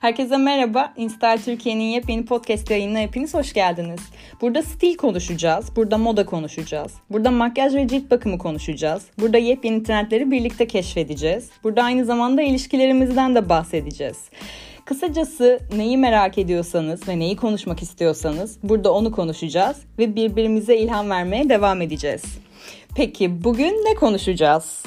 Herkese merhaba. Instar Türkiye'nin yepyeni podcast yayınına hepiniz hoş geldiniz. Burada stil konuşacağız, burada moda konuşacağız, burada makyaj ve cilt bakımı konuşacağız, burada yepyeni trendleri birlikte keşfedeceğiz, burada aynı zamanda ilişkilerimizden de bahsedeceğiz. Kısacası neyi merak ediyorsanız ve neyi konuşmak istiyorsanız burada onu konuşacağız ve birbirimize ilham vermeye devam edeceğiz. Peki bugün ne konuşacağız?